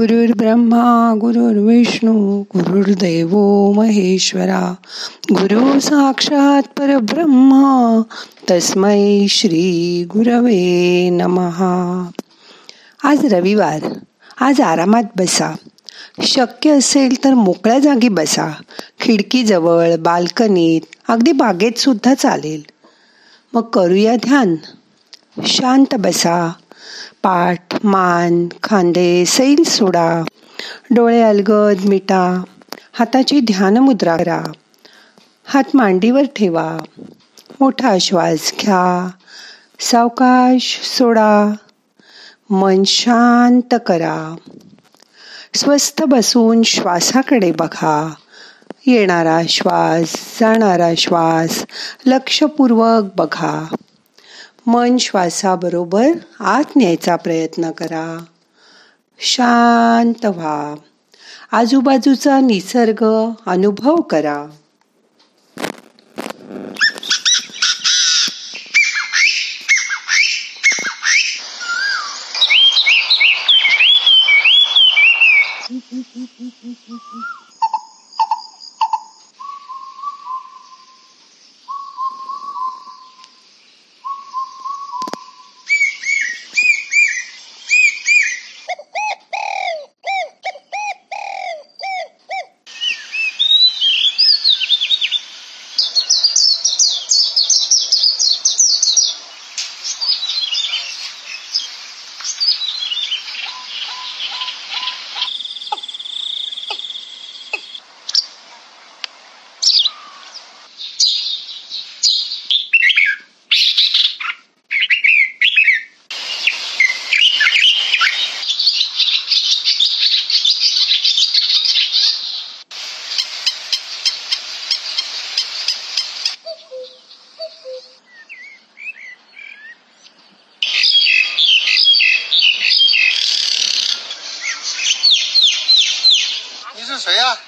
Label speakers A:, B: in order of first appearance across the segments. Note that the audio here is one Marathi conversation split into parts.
A: ब्रह्मा गुरुर्विष्णू गुरुर्दैव महेश्वरा गुरु साक्षात परब्रह्मा तस्मै श्री गुरवे नमहा आज रविवार आज आरामात बसा. शक्य असेल तर मोकळ्या जागी बसा. खिडकीजवळ बाल्कनीत अगदी बागेत सुद्धा चालेल. मग करूया ध्यान. शांत बसा. पाठ मान खांदे सैल सोडा डोळे अलगद मिटा हाताची ध्यान मुद्रा करा. हात मांडीवर ठेवा. मोठा श्वास घ्या. सावकाश सोडा. मन शांत करा. स्वस्थ बसून श्वासाकडे बघा. येणारा श्वास जाणारा श्वास लक्षपूर्वक बघा. मन श्वासाबरोबर आत न्यायचा प्रयत्न करा. शांत व्हा. आजूबाजूचा निसर्ग अनुभव करा. 是谁呀、啊？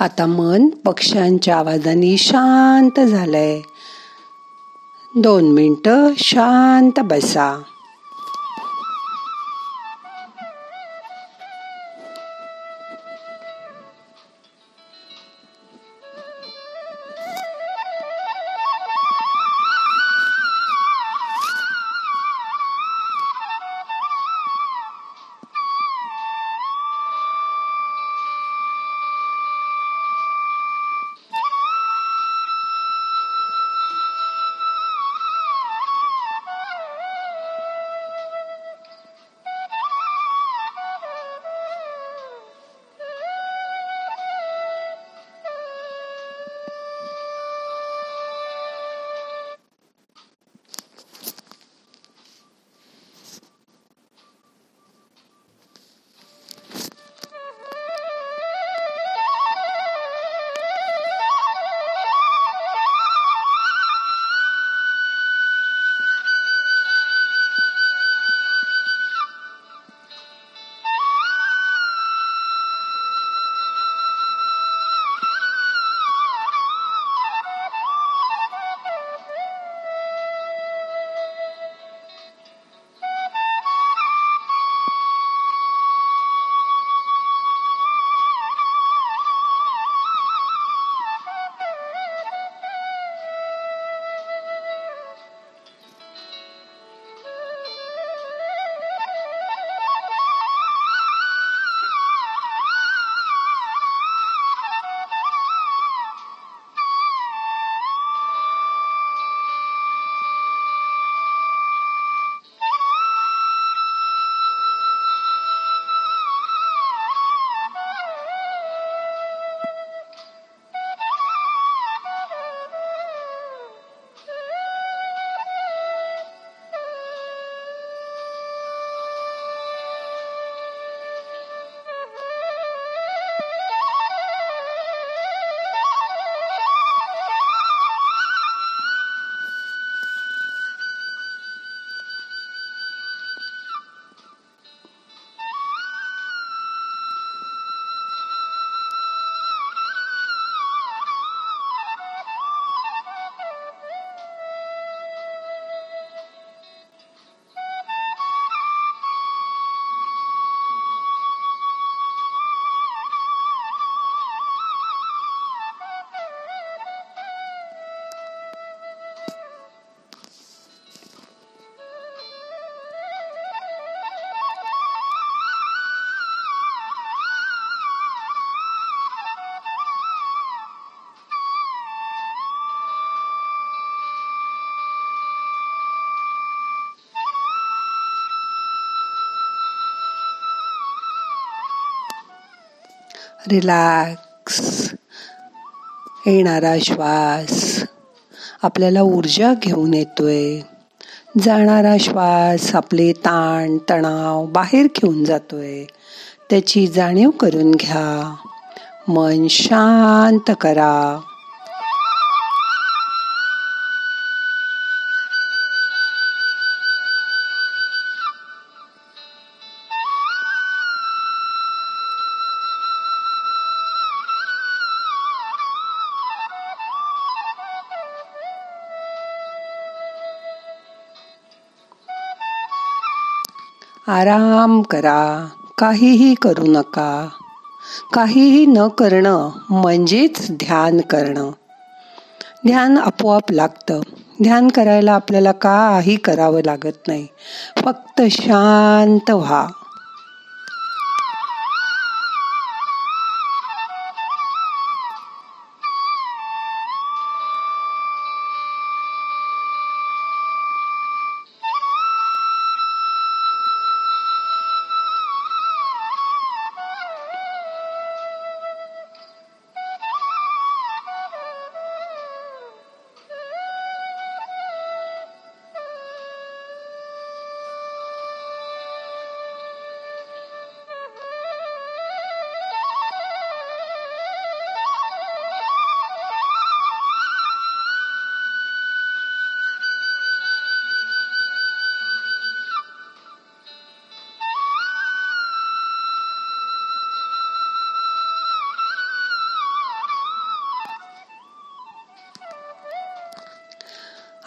A: आता मन पक्ष्यांच्या आवाजाने शांत झालंय. दोन मिनटं शांत बसा. रिलॅक्स येणारा श्वास आपल्याला ऊर्जा घेऊन येतोय. जाणारा श्वास आपले ताण तणाव बाहेर घेऊन जातोय. त्याची जाणीव करून घ्या. मन शांत करा. आराम करा. काहीही करू नका. काहीही न करणं म्हणजेच ध्यान करणं. ध्यान आपोआप लागतं. ध्यान करायला आपल्याला काही करावं लागत नाही. फक्त शांत व्हा.